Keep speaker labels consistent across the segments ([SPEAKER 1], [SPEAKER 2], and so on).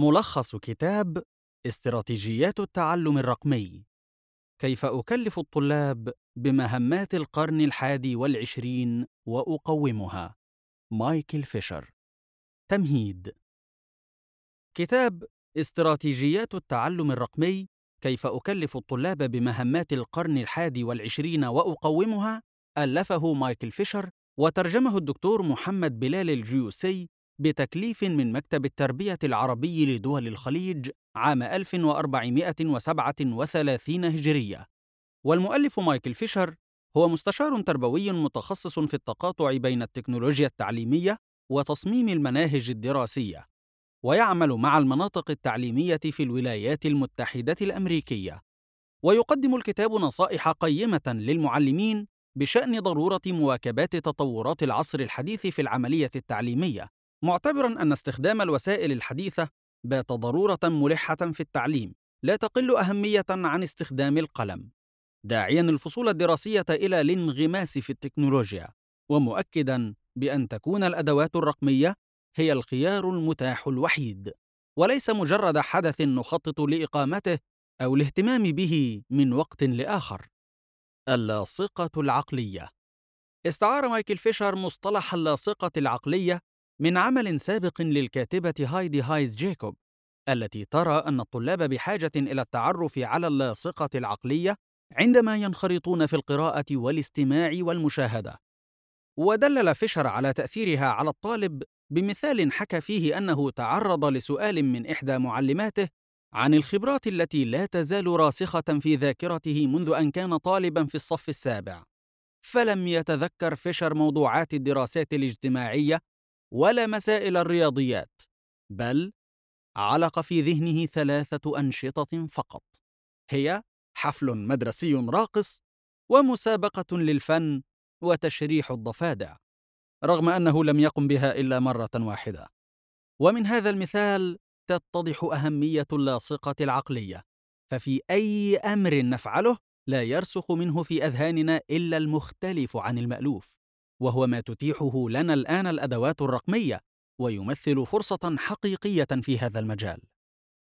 [SPEAKER 1] ملخص كتاب استراتيجيات التعلم الرقمي. كيف أكلف الطلاب بمهمات القرن الحادي والعشرين وأقومها؟ مايكل فيشر. تمهيد. كتاب استراتيجيات التعلم الرقمي كيف أكلف الطلاب بمهمات القرن الحادي والعشرين وأقومها؟ ألفه مايكل فيشر وترجمه الدكتور محمد بلال الجيوسي بتكليف من مكتب التربية العربي لدول الخليج عام 1437 هجرية. والمؤلف مايكل فيشر هو مستشار تربوي متخصص في التقاطع بين التكنولوجيا التعليمية وتصميم المناهج الدراسية ويعمل مع المناطق التعليمية في الولايات المتحدة الأمريكية. ويقدم الكتاب نصائح قيمة للمعلمين بشأن ضرورة مواكبات تطورات العصر الحديث في العملية التعليمية. معتبرا أن استخدام الوسائل الحديثة بات ضرورة ملحة في التعليم لا تقل أهمية عن استخدام القلم داعيا الفصول الدراسية إلى الانغماس في التكنولوجيا ومؤكدا بأن تكون الأدوات الرقمية هي الخيار المتاح الوحيد وليس مجرد حدث نخطط لإقامته أو الاهتمام به من وقت لآخر. اللاصقة العقلية. استعار مايكل فيشر مصطلح اللاصقة العقلية من عمل سابق للكاتبة هايدي هايز جيكوب التي ترى أن الطلاب بحاجة إلى التعرف على اللاصقة العقلية عندما ينخرطون في القراءة والاستماع والمشاهدة. ودلل فيشر على تأثيرها على الطالب بمثال حكى فيه أنه تعرض لسؤال من إحدى معلماته عن الخبرات التي لا تزال راسخة في ذاكرته منذ أن كان طالبا في الصف السابع. فلم يتذكر فيشر موضوعات الدراسات الاجتماعية ولا مسائل الرياضيات بل علق في ذهنه ثلاثة أنشطة فقط. هي حفل مدرسي راقص ومسابقة للفن وتشريح الضفادع رغم أنه لم يقم بها إلا مرة واحدة. ومن هذا المثال تتضح أهمية اللاصقة العقلية ففي أي أمر نفعله لا يرسخ منه في أذهاننا إلا المختلف عن المألوف. وهو ما تتيحه لنا الآن الأدوات الرقمية ويمثل فرصة حقيقية في هذا المجال.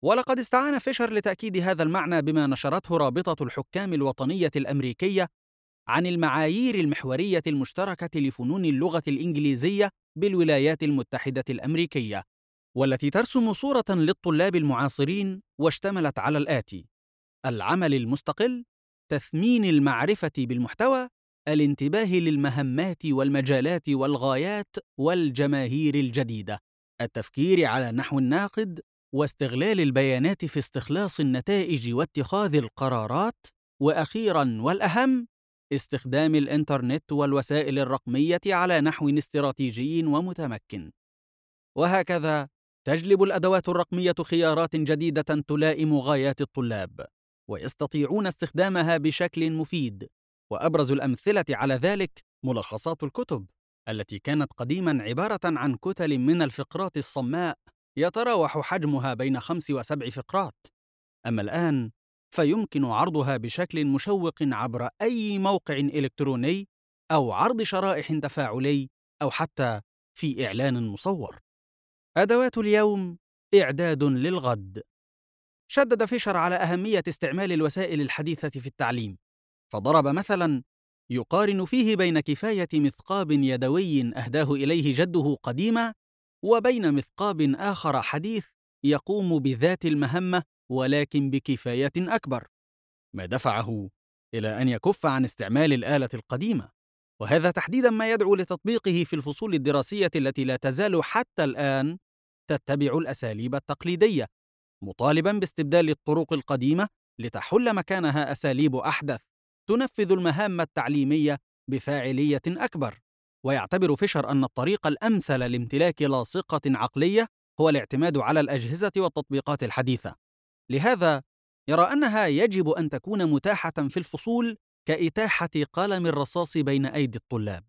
[SPEAKER 1] ولقد استعان فيشر لتأكيد هذا المعنى بما نشرته رابطة الحكام الوطنية الأمريكية عن المعايير المحورية المشتركة لفنون اللغة الإنجليزية بالولايات المتحدة الأمريكية والتي ترسم صورة للطلاب المعاصرين واشتملت على الآتي. العمل المستقل تثمين المعرفة بالمحتوى الانتباه للمهمات والمجالات والغايات والجماهير الجديدة التفكير على نحو الناقد واستغلال البيانات في استخلاص النتائج واتخاذ القرارات وأخيرا والأهم استخدام الإنترنت والوسائل الرقمية على نحو استراتيجي ومتمكن. وهكذا تجلب الأدوات الرقمية خيارات جديدة تلائم غايات الطلاب ويستطيعون استخدامها بشكل مفيد. وأبرز الأمثلة على ذلك ملخصات الكتب التي كانت قديما عبارة عن كتل من الفقرات الصماء يتراوح حجمها بين خمس وسبع فقرات. أما الآن فيمكن عرضها بشكل مشوق عبر أي موقع إلكتروني أو عرض شرائح تفاعلي أو حتى في إعلان مصور. أدوات اليوم إعداد للغد. شدد فيشر على أهمية استعمال الوسائل الحديثة في التعليم. فضرب مثلا يقارن فيه بين كفاية مثقاب يدوي أهداه إليه جده قديما وبين مثقاب آخر حديث يقوم بذات المهمة ولكن بكفاية أكبر. ما دفعه إلى أن يكف عن استعمال الآلة القديمة وهذا تحديدا ما يدعو لتطبيقه في الفصول الدراسية التي لا تزال حتى الآن تتبع الأساليب التقليدية مطالبا باستبدال الطرق القديمة لتحل مكانها أساليب أحدث. تنفذ المهام التعليمية بفاعلية أكبر ويعتبر فيشر أن الطريق الأمثل لامتلاك لاصقه عقلية هو الاعتماد على الأجهزة والتطبيقات الحديثة. لهذا يرى أنها يجب أن تكون متاحة في الفصول كإتاحة قلم الرصاص بين أيدي الطلاب.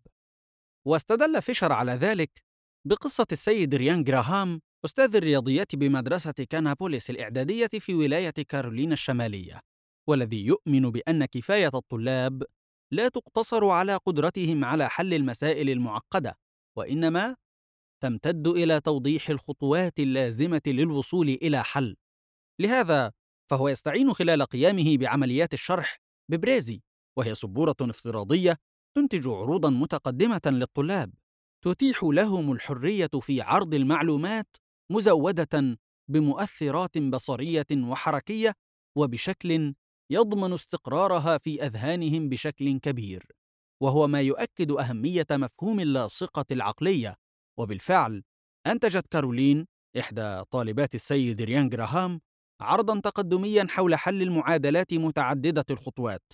[SPEAKER 1] واستدل فيشر على ذلك بقصة السيد ريان جراهام أستاذ الرياضيات بمدرسة كانابوليس الإعدادية في ولاية كارولينا الشمالية. والذي يؤمن بأن كفاية الطلاب لا تقتصر على قدرتهم على حل المسائل المعقدة وإنما تمتد إلى توضيح الخطوات اللازمة للوصول إلى حل. لهذا فهو يستعين خلال قيامه بعمليات الشرح ببريزي وهي سبورة افتراضية تنتج عروضا متقدمة للطلاب. تتيح لهم الحرية في عرض المعلومات مزودة بمؤثرات بصرية وحركية وبشكل يضمن استقرارها في أذهانهم بشكل كبير وهو ما يؤكد أهمية مفهوم اللاصقة العقلية. وبالفعل أنتجت كارولين إحدى طالبات السيد ريان جراهام عرضا تقدميا حول حل المعادلات متعددة الخطوات.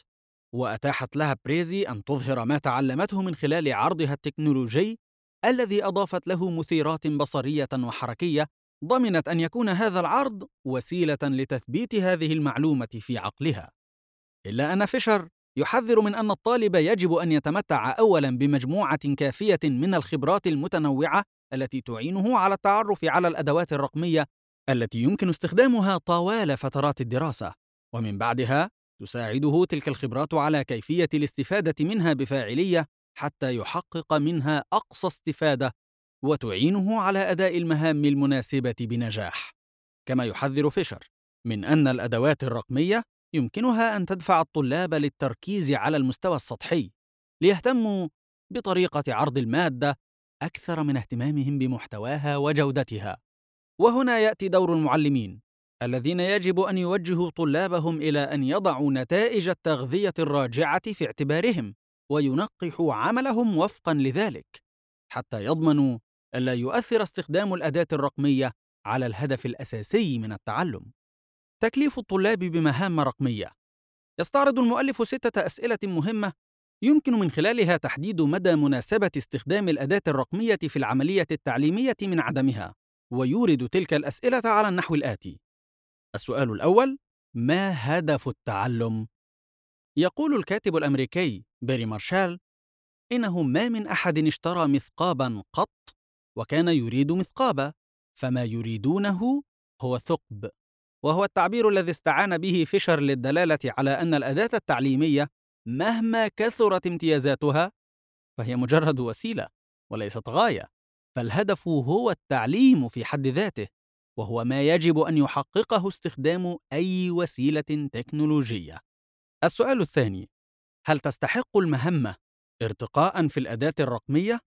[SPEAKER 1] وأتاحت لها Prezi أن تظهر ما تعلمته من خلال عرضها التكنولوجي الذي أضافت له مثيرات بصرية وحركية ضمنت أن يكون هذا العرض وسيلة لتثبيت هذه المعلومة في عقلها. إلا أن فيشر يحذر من أن الطالب يجب أن يتمتع اولا بمجموعة كافية من الخبرات المتنوعة التي تعينه على التعرف على الأدوات الرقمية التي يمكن استخدامها طوال فترات الدراسة ومن بعدها تساعده تلك الخبرات على كيفية الاستفادة منها بفاعلية حتى يحقق منها أقصى استفادة وتعينه على أداء المهام المناسبة بنجاح. كما يحذر فيشر من أن الأدوات الرقمية يمكنها أن تدفع الطلاب للتركيز على المستوى السطحي ليهتموا بطريقة عرض المادة أكثر من اهتمامهم بمحتواها وجودتها. وهنا يأتي دور المعلمين الذين يجب أن يوجهوا طلابهم إلى أن يضعوا نتائج التغذية الراجعة في اعتبارهم وينقحوا عملهم وفقا لذلك حتى يضمنوا الا يؤثر استخدام الأداة الرقمية على الهدف الأساسي من التعلم. تكليف الطلاب بمهام رقمية. يستعرض المؤلف ستة أسئلة مهمة يمكن من خلالها تحديد مدى مناسبة استخدام الأداة الرقمية في العملية التعليمية من عدمها ويورد تلك الأسئلة على النحو الآتي. السؤال الأول ما هدف التعلم؟ يقول الكاتب الأمريكي بيري مارشال إنه ما من أحد اشترى مثقابا قط وكان يريد مثقابا فما يريدونه هو ثقب. وهو التعبير الذي استعان به فيشر للدلالة على أن الأداة التعليمية مهما كثرت امتيازاتها فهي مجرد وسيلة وليست غاية فالهدف هو التعليم في حد ذاته وهو ما يجب أن يحققه استخدام أي وسيلة تكنولوجية. السؤال الثاني هل تستحق المهمة ارتقاء في الأداة الرقمية؟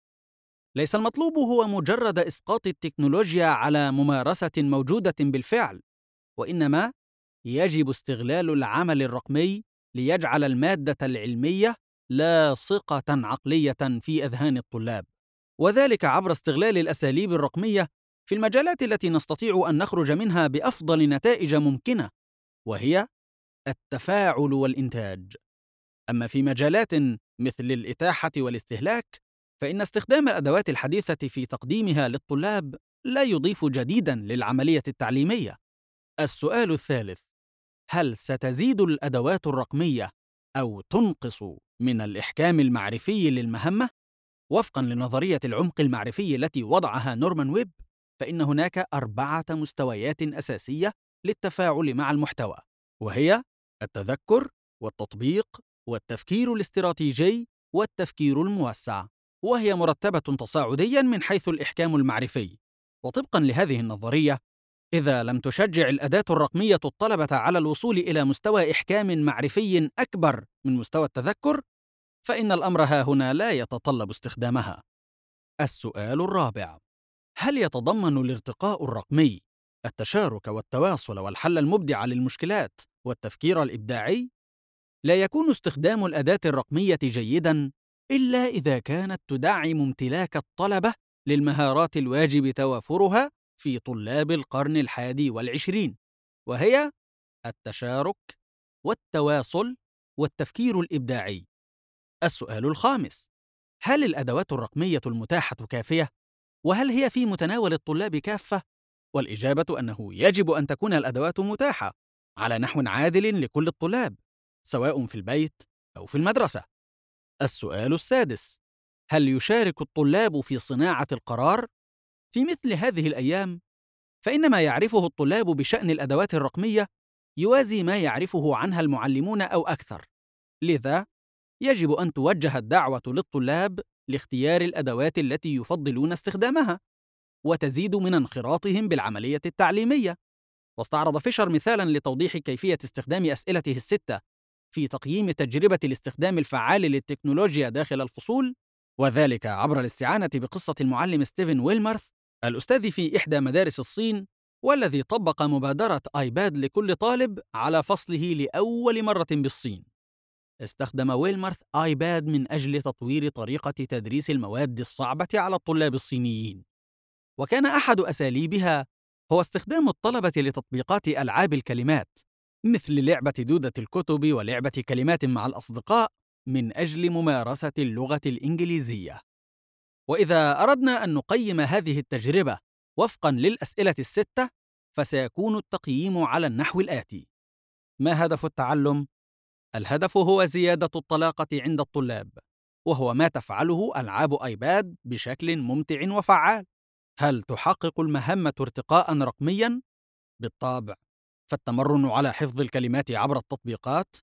[SPEAKER 1] ليس المطلوب هو مجرد إسقاط التكنولوجيا على ممارسة موجودة بالفعل وإنما يجب استغلال العمل الرقمي ليجعل المادة العلمية لاصقه عقلية في أذهان الطلاب. وذلك عبر استغلال الأساليب الرقمية في المجالات التي نستطيع أن نخرج منها بأفضل نتائج ممكنة وهي التفاعل والإنتاج. أما في مجالات مثل الإتاحة والاستهلاك فإن استخدام الأدوات الحديثة في تقديمها للطلاب لا يضيف جديدا للعملية التعليمية. السؤال الثالث هل ستزيد الأدوات الرقمية أو تنقص من الإحكام المعرفي للمهمة؟ وفقا لنظرية العمق المعرفي التي وضعها نورمان ويب فإن هناك أربعة مستويات أساسية للتفاعل مع المحتوى وهي التذكر والتطبيق والتفكير الاستراتيجي والتفكير الموسع. وهي مرتبة تصاعديا من حيث الإحكام المعرفي. وطبقا لهذه النظرية إذا لم تشجع الأداة الرقمية الطلبة على الوصول إلى مستوى إحكام معرفي أكبر من مستوى التذكر فإن الأمر ها هنا لا يتطلب استخدامها. السؤال الرابع هل يتضمن الارتقاء الرقمي التشارك والتواصل والحل المبدع للمشكلات والتفكير الإبداعي؟ لا يكون استخدام الأداة الرقمية جيدا إلا إذا كانت تدعم امتلاك الطلبة للمهارات الواجب توافرها في طلاب القرن الحادي والعشرين وهي التشارك والتواصل والتفكير الإبداعي. السؤال الخامس هل الأدوات الرقمية المتاحة كافية؟ وهل هي في متناول الطلاب كافة؟ والإجابة أنه يجب أن تكون الأدوات متاحة على نحو عادل لكل الطلاب سواء في البيت أو في المدرسة. السؤال السادس هل يشارك الطلاب في صناعة القرار؟ في مثل هذه الأيام فان ما يعرفه الطلاب بشأن الأدوات الرقمية يوازي ما يعرفه عنها المعلمون أو أكثر. لذا يجب أن توجه الدعوة للطلاب لاختيار الأدوات التي يفضلون استخدامها وتزيد من انخراطهم بالعملية التعليمية. واستعرض فيشر مثالا لتوضيح كيفية استخدام أسئلته الستة في تقييم تجربة الاستخدام الفعال للتكنولوجيا داخل الفصول وذلك عبر الاستعانة بقصة المعلم ستيفن ويلمرث الأستاذ في إحدى مدارس الصين والذي طبق مبادرة آيباد لكل طالب على فصله لأول مرة بالصين. استخدم ويلمرث آيباد من أجل تطوير طريقة تدريس المواد الصعبة على الطلاب الصينيين. وكان أحد أساليبها هو استخدام الطلبة لتطبيقات ألعاب الكلمات مثل لعبة دودة الكتب ولعبة كلمات مع الأصدقاء من أجل ممارسة اللغة الإنجليزية. وإذا أردنا أن نقيم هذه التجربة وفقا للأسئلة الستة فسيكون التقييم على النحو الآتي: ما هدف التعلم؟ الهدف هو زيادة الطلاقة عند الطلاب، وهو ما تفعله ألعاب آيباد بشكل ممتع وفعال. هل تحقق المهمة ارتقاء رقميا؟ بالطبع، فالتمرن على حفظ الكلمات عبر التطبيقات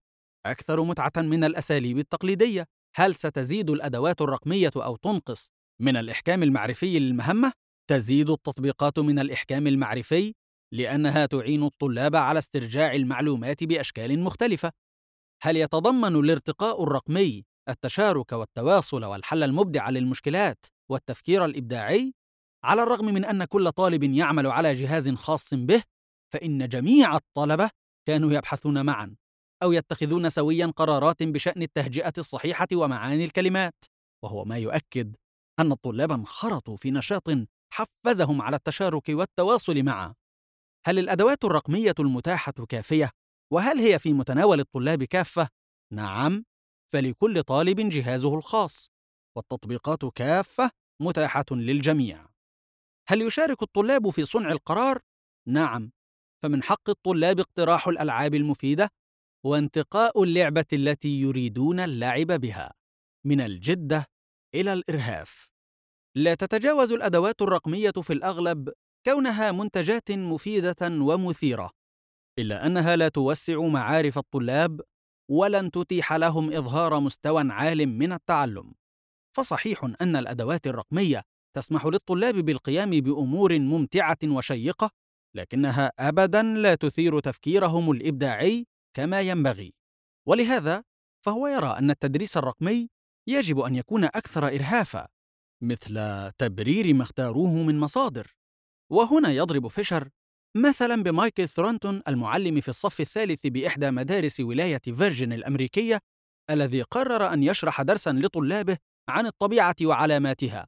[SPEAKER 1] أكثر متعة من الأساليب التقليدية. هل ستزيد الأدوات الرقمية أو تنقص من الإحكام المعرفي للمهمة؟ تزيد التطبيقات من الإحكام المعرفي لأنها تعين الطلاب على استرجاع المعلومات بأشكال مختلفة. هل يتضمن الارتقاء الرقمي التشارك والتواصل والحل المبدع للمشكلات والتفكير الإبداعي؟ على الرغم من أن كل طالب يعمل على جهاز خاص به، فإن جميع الطلبة كانوا يبحثون معًا أو يتخذون سويًا قرارات بشأن التهجئة الصحيحة ومعاني الكلمات، وهو ما يؤكد أن الطلاب انخرطوا في نشاط حفزهم على التشارك والتواصل معه. هل الأدوات الرقمية المتاحة كافية؟ وهل هي في متناول الطلاب كافة؟ نعم، فلكل طالب جهازه الخاص، والتطبيقات كافة متاحة للجميع. هل يشارك الطلاب في صنع القرار؟ نعم، فمن حق الطلاب اقتراح الألعاب المفيدة وانتقاء اللعبة التي يريدون اللعب بها، من الجدة إلى الإرهاف. لا تتجاوز الأدوات الرقمية في الأغلب كونها منتجات مفيدة ومثيرة، إلا أنها لا توسع معارف الطلاب ولن تتيح لهم إظهار مستوى عال من التعلم. فصحيح أن الأدوات الرقمية تسمح للطلاب بالقيام بأمور ممتعة وشيقة، لكنها أبدًا لا تثير تفكيرهم الإبداعي كما ينبغي. ولهذا فهو يرى أن التدريس الرقمي يجب أن يكون أكثر إرهافًا، مثل تبرير ما اختاروه من مصادر. وهنا يضرب فيشر مثلا بمايكل ثرونتون المعلم في الصف الثالث بإحدى مدارس ولاية فيرجينيا الأمريكية الذي قرر أن يشرح درسا لطلابه عن الطبيعة وعلاماتها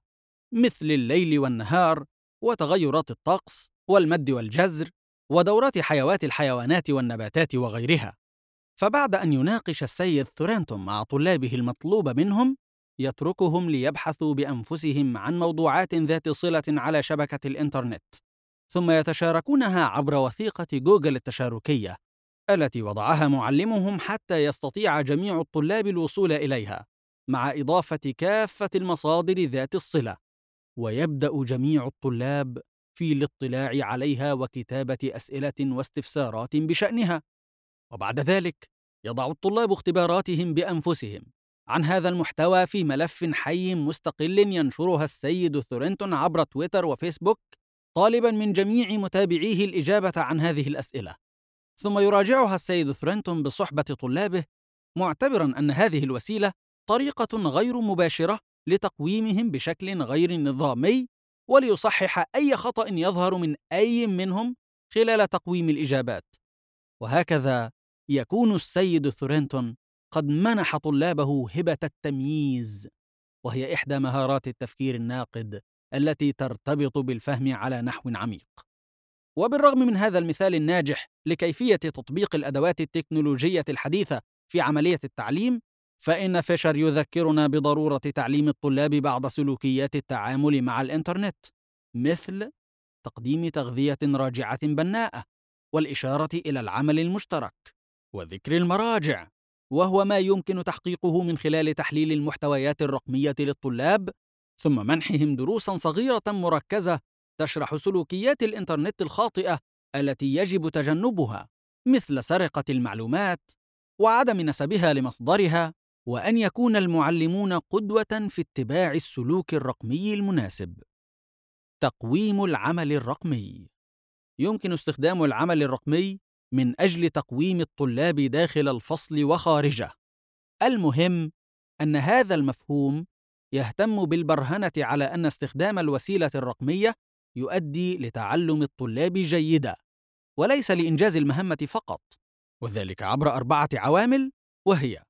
[SPEAKER 1] مثل الليل والنهار وتغيرات الطقس والمد والجزر ودورات حيوات الحيوانات والنباتات وغيرها. فبعد أن يناقش السيد ثورنتون مع طلابه المطلوب منهم يتركهم ليبحثوا بأنفسهم عن موضوعات ذات صلة على شبكة الإنترنت ثم يتشاركونها عبر وثيقة جوجل التشاركية التي وضعها معلمهم حتى يستطيع جميع الطلاب الوصول إليها مع إضافة كافة المصادر ذات الصلة. ويبدأ جميع الطلاب في الاطلاع عليها وكتابة أسئلة واستفسارات بشأنها. وبعد ذلك يضع الطلاب اختباراتهم بأنفسهم عن هذا المحتوى في ملف حي مستقل ينشرها السيد ثورنتون عبر تويتر وفيسبوك طالبا من جميع متابعيه الإجابة عن هذه الأسئلة. ثم يراجعها السيد ثورنتون بصحبة طلابه معتبرا أن هذه الوسيلة طريقة غير مباشرة لتقويمهم بشكل غير نظامي وليصحح أي خطأ يظهر من أي منهم خلال تقويم الإجابات وهكذا يكون السيد ثورنتون قد منح طلابه هبة التمييز وهي إحدى مهارات التفكير الناقد التي ترتبط بالفهم على نحو عميق. وبالرغم من هذا المثال الناجح لكيفية تطبيق الأدوات التكنولوجية الحديثة في عملية التعليم، فإن فيشر يذكرنا بضرورة تعليم الطلاب بعض سلوكيات التعامل مع الإنترنت، مثل تقديم تغذية راجعة بناءة، والإشارة إلى العمل المشترك، وذكر المراجع، وهو ما يمكن تحقيقه من خلال تحليل المحتويات الرقمية للطلاب ثم منحهم دروسا صغيرة مركزة تشرح سلوكيات الإنترنت الخاطئة التي يجب تجنبها مثل سرقة المعلومات وعدم نسبها لمصدرها. وأن يكون المعلمون قدوة في اتباع السلوك الرقمي المناسب. تقويم العمل الرقمي. يمكن استخدام العمل الرقمي من أجل تقويم الطلاب داخل الفصل وخارجه. المهم أن هذا المفهوم يهتم بالبرهنة على أن استخدام الوسيلة الرقمية يؤدي لتعلم الطلاب جيدا وليس لإنجاز المهمة فقط وذلك عبر أربعة عوامل وهي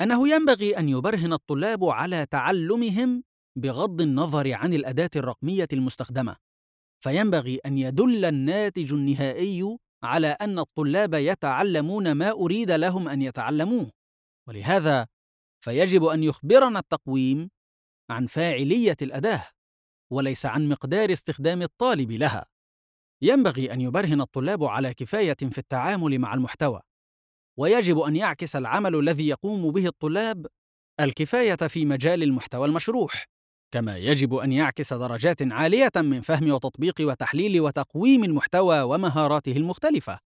[SPEAKER 1] أنه ينبغي أن يبرهن الطلاب على تعلمهم بغض النظر عن الأداة الرقمية المستخدمة فينبغي أن يدل الناتج النهائي على أن الطلاب يتعلمون ما أريد لهم أن يتعلموه ولهذا فيجب أن يخبرنا التقويم عن فاعلية الأداة وليس عن مقدار استخدام الطالب لها. ينبغي أن يبرهن الطلاب على كفاية في التعامل مع المحتوى. ويجب أن يعكس العمل الذي يقوم به الطلاب الكفاية في مجال المحتوى المشروح كما يجب أن يعكس درجات عالية من فهم وتطبيق وتحليل وتقويم المحتوى ومهاراته المختلفة.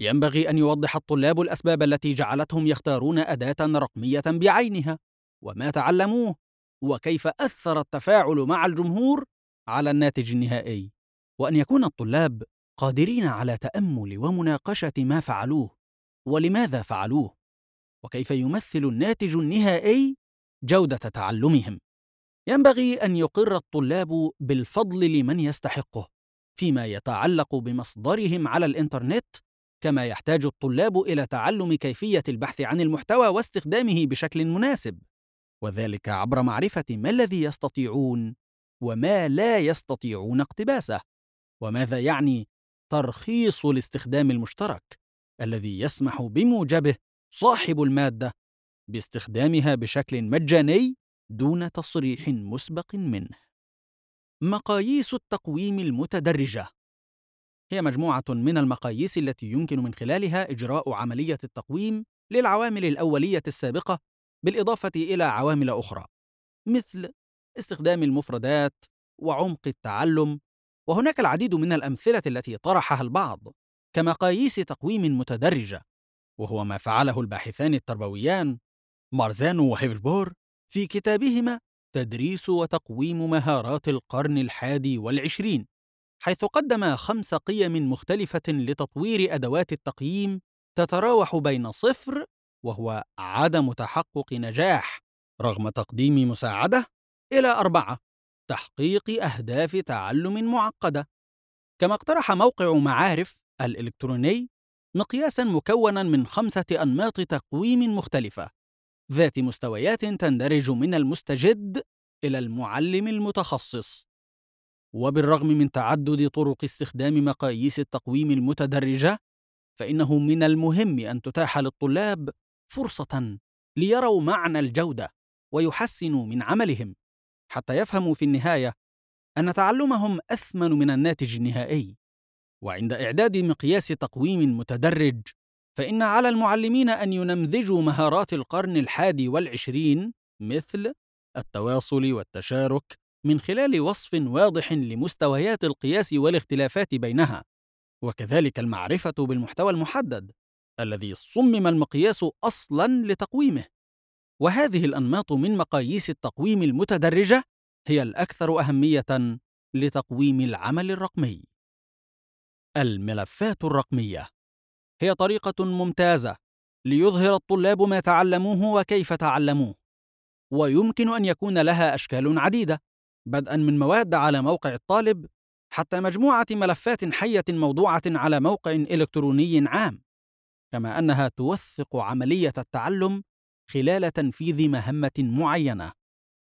[SPEAKER 1] ينبغي أن يوضح الطلاب الأسباب التي جعلتهم يختارون أداة رقمية بعينها وما تعلموه وكيف أثر التفاعل مع الجمهور على الناتج النهائي. وأن يكون الطلاب قادرين على تأمل ومناقشة ما فعلوه. ولماذا فعلوه؟ وكيف يمثل الناتج النهائي جودة تعلمهم؟ ينبغي أن يقر الطلاب بالفضل لمن يستحقه فيما يتعلق بمصدرهم على الإنترنت كما يحتاج الطلاب إلى تعلم كيفية البحث عن المحتوى واستخدامه بشكل مناسب وذلك عبر معرفة ما الذي يستطيعون وما لا يستطيعون اقتباسه. وماذا يعني ترخيص الاستخدام المشترك؟ الذي يسمح بموجبه صاحب المادة باستخدامها بشكل مجاني دون تصريح مسبق منه. مقاييس التقويم المتدرجة. هي مجموعة من المقاييس التي يمكن من خلالها إجراء عملية التقويم للعوامل الأولية السابقة بالإضافة إلى عوامل أخرى مثل استخدام المفردات وعمق التعلم وهناك العديد من الأمثلة التي طرحها البعض. كمقاييس تقويم متدرجة وهو ما فعله الباحثان التربويان مارزانو وهيفلبور في كتابهما تدريس وتقويم مهارات القرن الحادي والعشرين حيث قدم خمس قيم مختلفة لتطوير أدوات التقييم تتراوح بين صفر وهو عدم تحقق نجاح رغم تقديم مساعدة إلى أربعة تحقيق أهداف تعلم معقدة. كما اقترح موقع معارف الإلكتروني مقياسا مكونا من خمسة أنماط تقويم مختلفة ذات مستويات تندرج من المستجد إلى المعلم المتخصص. وبالرغم من تعدد طرق استخدام مقاييس التقويم المتدرجة فإنه من المهم أن تتاح للطلاب فرصة ليروا معنى الجودة ويحسنوا من عملهم حتى يفهموا في النهاية أن تعلمهم أثمن من الناتج النهائي. وعند إعداد مقياس تقويم متدرج فإن على المعلمين أن ينمذجوا مهارات القرن الحادي والعشرين مثل التواصل والتشارك من خلال وصف واضح لمستويات القياس والاختلافات بينها وكذلك المعرفة بالمحتوى المحدد الذي صمم المقياس أصلاً لتقويمه. وهذه الأنماط من مقاييس التقويم المتدرجة هي الأكثر أهمية لتقويم العمل الرقمي. الملفات الرقمية. هي طريقة ممتازة ليظهر الطلاب ما تعلموه وكيف تعلموه ويمكن أن يكون لها أشكال عديدة بدءا من مواد على موقع الطالب حتى مجموعة ملفات حية موضوعة على موقع إلكتروني عام كما أنها توثق عملية التعلم خلال تنفيذ مهمة معينة.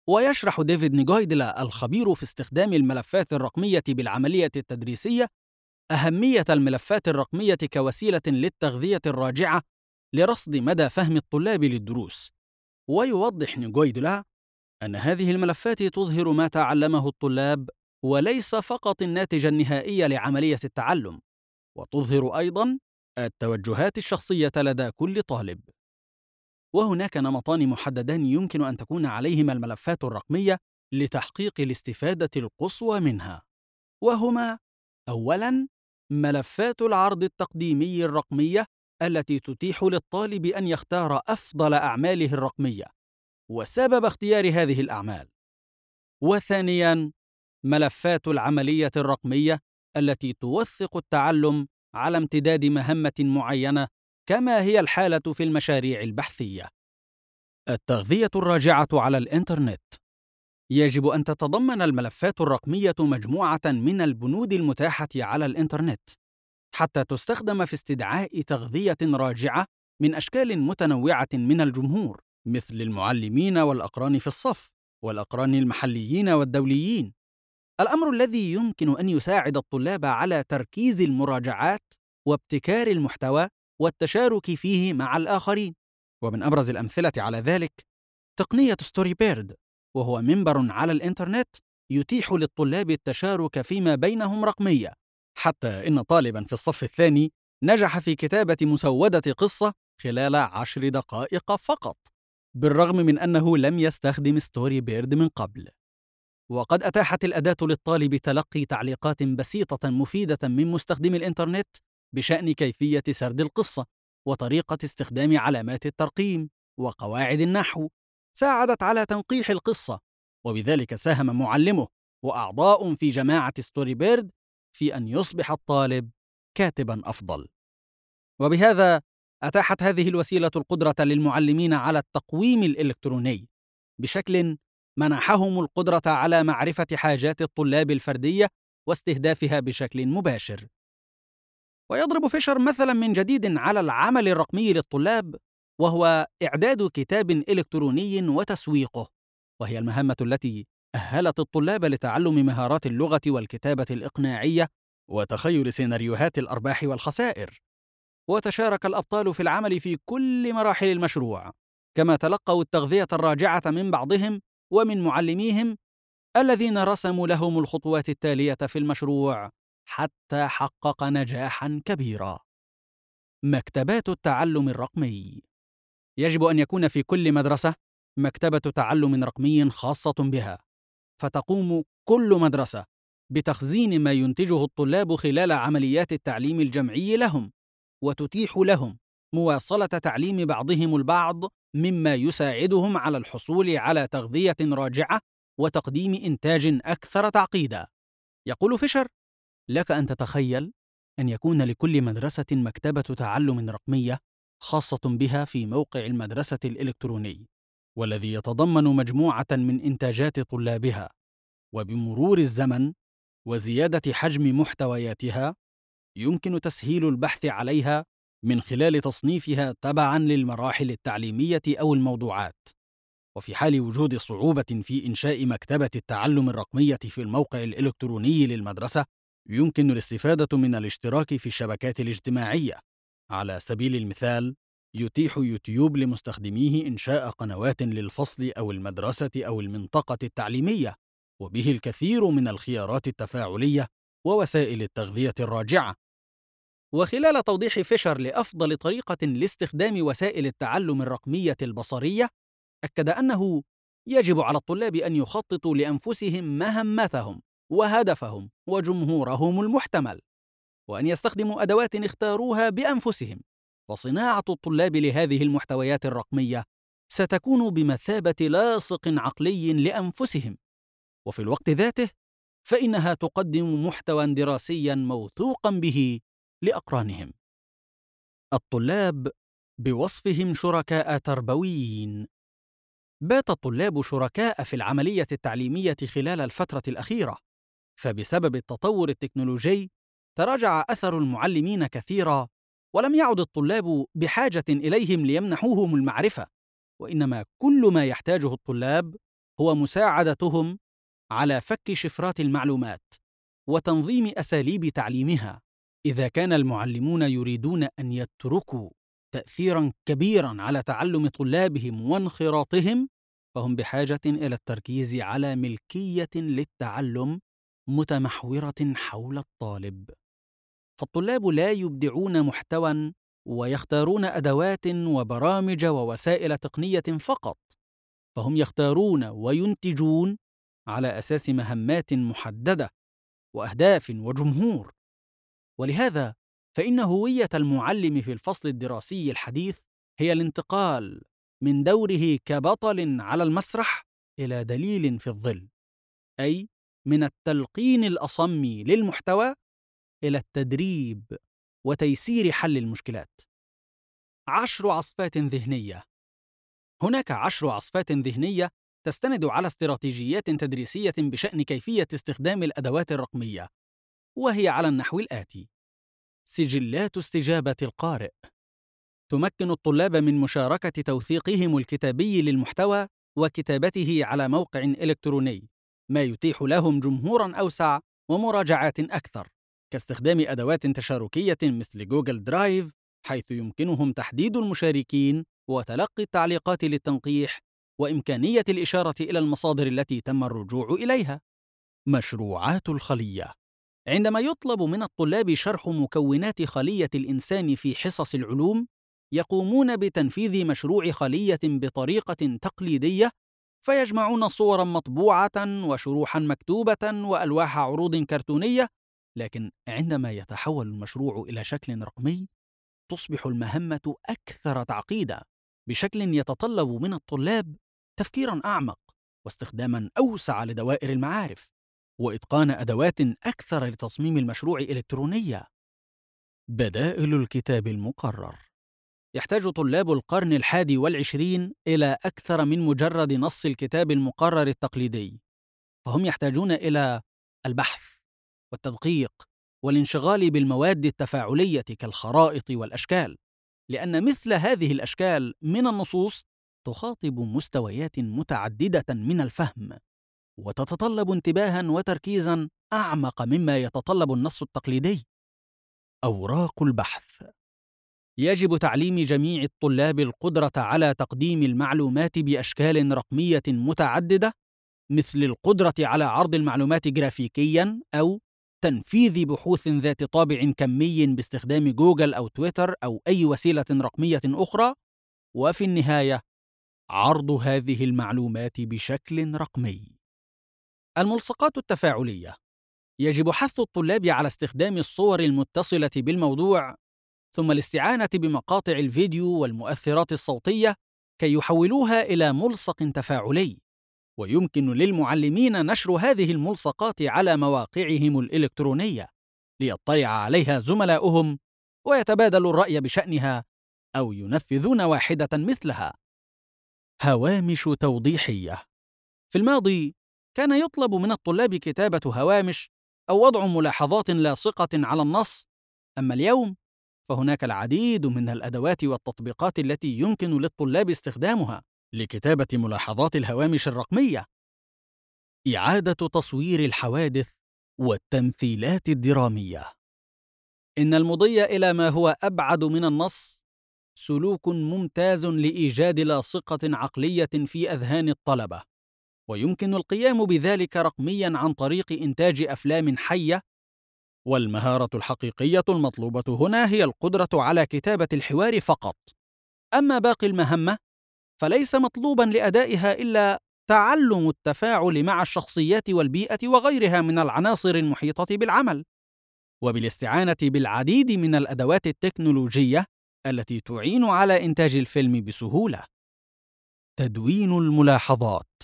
[SPEAKER 1] ويشرح ديفيد نيغويدلا الخبير في استخدام الملفات الرقمية بالعملية التدريسية أهمية الملفات الرقمية كوسيلة للتغذية الراجعة لرصد مدى فهم الطلاب للدروس. ويوضح نيغويدلا أن هذه الملفات تظهر ما تعلمه الطلاب وليس فقط الناتج النهائي لعملية التعلم وتظهر أيضا التوجهات الشخصية لدى كل طالب. وهناك نمطان محددان يمكن أن تكون عليهما الملفات الرقمية لتحقيق الاستفادة القصوى منها. وهما أولاً ملفات العرض التقديمي الرقمية التي تتيح للطالب أن يختار أفضل أعماله الرقمية وسبب اختيار هذه الأعمال. وثانياً ملفات العملية الرقمية التي توثق التعلم على امتداد مهمة معينة كما هي الحالة في المشاريع البحثية. التغذية الراجعة على الإنترنت يجب أن تتضمن الملفات الرقمية مجموعة من البنود المتاحة على الإنترنت حتى تستخدم في استدعاء تغذية راجعة من أشكال متنوعة من الجمهور مثل المعلمين والأقران في الصف والأقران المحليين والدوليين. الأمر الذي يمكن أن يساعد الطلاب على تركيز المراجعات وابتكار المحتوى والتشارك فيه مع الآخرين. ومن أبرز الأمثلة على ذلك تقنية ستوري بيرد. وهو منبر على الإنترنت يتيح للطلاب التشارك فيما بينهم رقميا حتى إن طالبا في الصف الثاني نجح في كتابة مسودة قصة خلال عشر دقائق فقط بالرغم من أنه لم يستخدم ستوري بيرد من قبل. وقد أتاحت الأداة للطالب تلقي تعليقات بسيطة مفيدة من مستخدمي الإنترنت بشأن كيفية سرد القصة وطريقة استخدام علامات الترقيم وقواعد النحو. ساعدت على تنقيح القصة وبذلك ساهم معلمه وأعضاء في جماعة ستوري بيرد في أن يصبح الطالب كاتبا أفضل. وبهذا أتاحت هذه الوسيلة القدرة للمعلمين على التقويم الإلكتروني بشكل منحهم القدرة على معرفة حاجات الطلاب الفردية واستهدافها بشكل مباشر. ويضرب فيشر مثلا من جديد على العمل الرقمي للطلاب وهو إعداد كتاب إلكتروني وتسويقه وهي المهمة التي أهلت الطلاب لتعلم مهارات اللغة والكتابة الإقناعية وتخيل سيناريوهات الأرباح والخسائر. وتشارك الأبطال في العمل في كل مراحل المشروع كما تلقوا التغذية الراجعة من بعضهم ومن معلميهم الذين رسموا لهم الخطوات التالية في المشروع حتى حقق نجاحا كبيرا. مكتبات التعلم الرقمي يجب أن يكون في كل مدرسة مكتبة تعلم رقمي خاصة بها. فتقوم كل مدرسة بتخزين ما ينتجه الطلاب خلال عمليات التعليم الجمعي لهم وتتيح لهم مواصلة تعليم بعضهم البعض مما يساعدهم على الحصول على تغذية راجعة وتقديم إنتاج أكثر تعقيدا. يقول فيشر لك أن تتخيل أن يكون لكل مدرسة مكتبة تعلم رقمية خاصة بها في موقع المدرسة الإلكتروني والذي يتضمن مجموعة من إنتاجات طلابها. وبمرور الزمن وزيادة حجم محتوياتها يمكن تسهيل البحث عليها من خلال تصنيفها تبعا للمراحل التعليمية أو الموضوعات. وفي حال وجود صعوبة في إنشاء مكتبة التعلم الرقمية في الموقع الإلكتروني للمدرسة يمكن الاستفادة من الاشتراك في الشبكات الاجتماعية. على سبيل المثال يتيح يوتيوب لمستخدميه إنشاء قنوات للفصل أو المدرسة أو المنطقة التعليمية وبه الكثير من الخيارات التفاعلية ووسائل التغذية الراجعة. وخلال توضيح فيشر لأفضل طريقة لاستخدام وسائل التعلم الرقمية البصرية أكد أنه يجب على الطلاب أن يخططوا لأنفسهم مهمتهم وهدفهم وجمهورهم المحتمل. وأن يستخدموا أدوات اختاروها بأنفسهم. فصناعه الطلاب لهذه المحتويات الرقمية ستكون بمثابة لاصق عقلي لأنفسهم. وفي الوقت ذاته فإنها تقدم محتوى دراسيا موثوقا به لأقرانهم. الطلاب بوصفهم شركاء تربويين. بات الطلاب شركاء في العملية التعليمية خلال الفترة الأخيرة فبسبب التطور التكنولوجي تراجع أثر المعلمين كثيرا ولم يعد الطلاب بحاجة إليهم ليمنحوهم المعرفة وإنما كل ما يحتاجه الطلاب هو مساعدتهم على فك شفرات المعلومات وتنظيم أساليب تعليمها. إذا كان المعلمون يريدون أن يتركوا تاثيرا كبيرا على تعلم طلابهم وانخراطهم فهم بحاجة إلى التركيز على ملكية للتعلم متمحورة حول الطالب. فالطلاب لا يبدعون محتوى ويختارون أدوات وبرامج ووسائل تقنية فقط فهم يختارون وينتجون على أساس مهمات محددة وأهداف وجمهور. ولهذا فإن هوية المعلم في الفصل الدراسي الحديث هي الانتقال من دوره كبطل على المسرح إلى دليل في الظل أي من التلقين الأصمي للمحتوى إلى التدريب وتيسير حل المشكلات. عشر عصفات ذهنية. هناك عشر عصفات ذهنية تستند على استراتيجيات تدريسية بشأن كيفية استخدام الأدوات الرقمية، وهي على النحو الآتي: سجلات استجابة القارئ. تمكن الطلاب من مشاركة توثيقهم الكتابي للمحتوى وكتابته على موقع إلكتروني، ما يتيح لهم جمهورًا أوسع ومراجعات أكثر، كاستخدام أدوات تشاركية مثل Google Drive، حيث يمكنهم تحديد المشاركين وتلقي التعليقات للتنقيح وإمكانية الإشارة إلى المصادر التي تم الرجوع إليها. مشروعات الخلية عندما يطلب من الطلاب شرح مكونات خلية الإنسان في حصص العلوم، يقومون بتنفيذ مشروع خلية بطريقة تقليدية، فيجمعون صورا مطبوعة وشروحا مكتوبة وألواح عروض كرتونية، لكن عندما يتحول المشروع إلى شكل رقمي، تصبح المهمة أكثر تعقيدا، بشكل يتطلب من الطلاب تفكيرا أعمق واستخداما أوسع لدوائر المعارف. وإتقان أدوات أكثر لتصميم المشروع إلكترونيا. بدائل الكتاب المقرر يحتاج طلاب القرن الحادي والعشرين إلى أكثر من مجرد نص الكتاب المقرر التقليدي، فهم يحتاجون إلى البحث والتدقيق والانشغال بالمواد التفاعلية كالخرائط والأشكال، لأن مثل هذه الأشكال من النصوص تخاطب مستويات متعددة من الفهم وتتطلب انتباها وتركيزا أعمق مما يتطلب النص التقليدي. أوراق البحث يجب تعليم جميع الطلاب القدرة على تقديم المعلومات بأشكال رقمية متعددة مثل القدرة على عرض المعلومات جرافيكيا أو تنفيذ بحوث ذات طابع كمي باستخدام جوجل أو تويتر أو أي وسيلة رقمية أخرى؟ وفي النهاية عرض هذه المعلومات بشكل رقمي. الملصقات التفاعلية. يجب حث الطلاب على استخدام الصور المتصلة بالموضوع ثم الاستعانة بمقاطع الفيديو والمؤثرات الصوتية كي يحولوها إلى ملصق تفاعلي. ويمكن للمعلمين نشر هذه الملصقات على مواقعهم الإلكترونية ليطلع عليها زملاؤهم ويتبادلوا الرأي بشأنها أو ينفذون واحدة مثلها. هوامش توضيحية. في الماضي كان يطلب من الطلاب كتابة هوامش أو وضع ملاحظات لاصقة على النص، أما اليوم فهناك العديد من الأدوات والتطبيقات التي يمكن للطلاب استخدامها. لكتابة ملاحظات الهوامش الرقمية. إعادة تصوير الحوادث والتمثيلات الدرامية. إن المضي إلى ما هو أبعد من النص سلوك ممتاز لإيجاد لاصقة عقلية في أذهان الطلبة. ويمكن القيام بذلك رقميا عن طريق إنتاج أفلام حية والمهارة الحقيقية المطلوبة هنا هي القدرة على كتابة الحوار فقط أما باقي المهمة فليس مطلوبا لأدائها إلا تعلم التفاعل مع الشخصيات والبيئة وغيرها من العناصر المحيطة بالعمل وبالاستعانة بالعديد من الأدوات التكنولوجية التي تعين على إنتاج الفيلم بسهولة. تدوين الملاحظات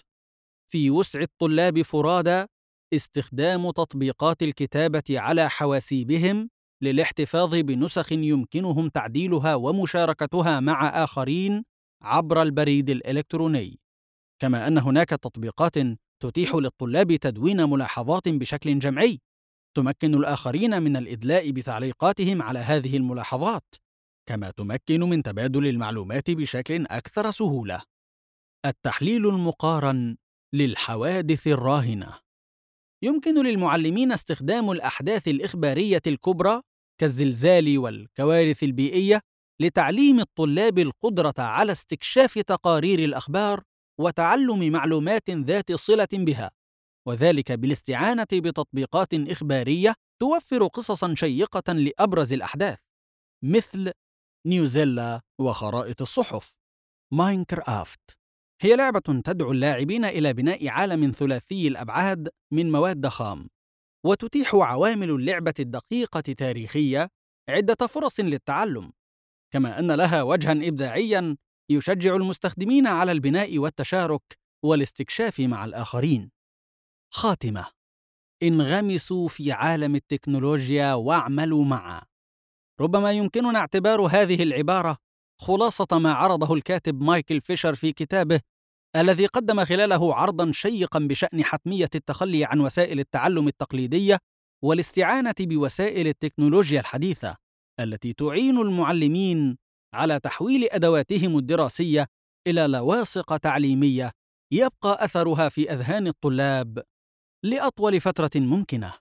[SPEAKER 1] في وسع الطلاب فرادى استخدام تطبيقات الكتابة على حواسيبهم للاحتفاظ بنسخ يمكنهم تعديلها ومشاركتها مع آخرين عبر البريد الإلكتروني. كما أن هناك تطبيقات تتيح للطلاب تدوين ملاحظات بشكل جمعي. تمكن الآخرين من الإدلاء بتعليقاتهم على هذه الملاحظات كما تمكن من تبادل المعلومات بشكل أكثر سهولة. التحليل المقارن للحوادث الراهنة. يمكن للمعلمين استخدام الأحداث الإخبارية الكبرى كالزلزال والكوارث البيئية لتعليم الطلاب القدرة على استكشاف تقارير الأخبار وتعلم معلومات ذات صلة بها. وذلك بالاستعانة بتطبيقات إخبارية توفر قصصا شيقة لأبرز الأحداث مثل نيوزيلا وخرائط الصحف. ماينكرافت هي لعبة تدعو اللاعبين إلى بناء عالم ثلاثي الأبعاد من مواد خام، وتتيح عوامل اللعبة الدقيقة تاريخية عدة فرص للتعلم، كما أن لها وجها إبداعيا يشجع المستخدمين على البناء والتشارك والاستكشاف مع الآخرين. خاتمة انغمسوا في عالم التكنولوجيا واعملوا معا ربما يمكننا اعتبار هذه العبارة خلاصة ما عرضه الكاتب مايكل فيشر في كتابه الذي قدم خلاله عرضا شيقا بشأن حتمية التخلي عن وسائل التعلم التقليدية والاستعانة بوسائل التكنولوجيا الحديثة التي تعين المعلمين على تحويل أدواتهم الدراسية إلى لواصق تعليمية يبقى أثرها في أذهان الطلاب لأطول فترة ممكنة.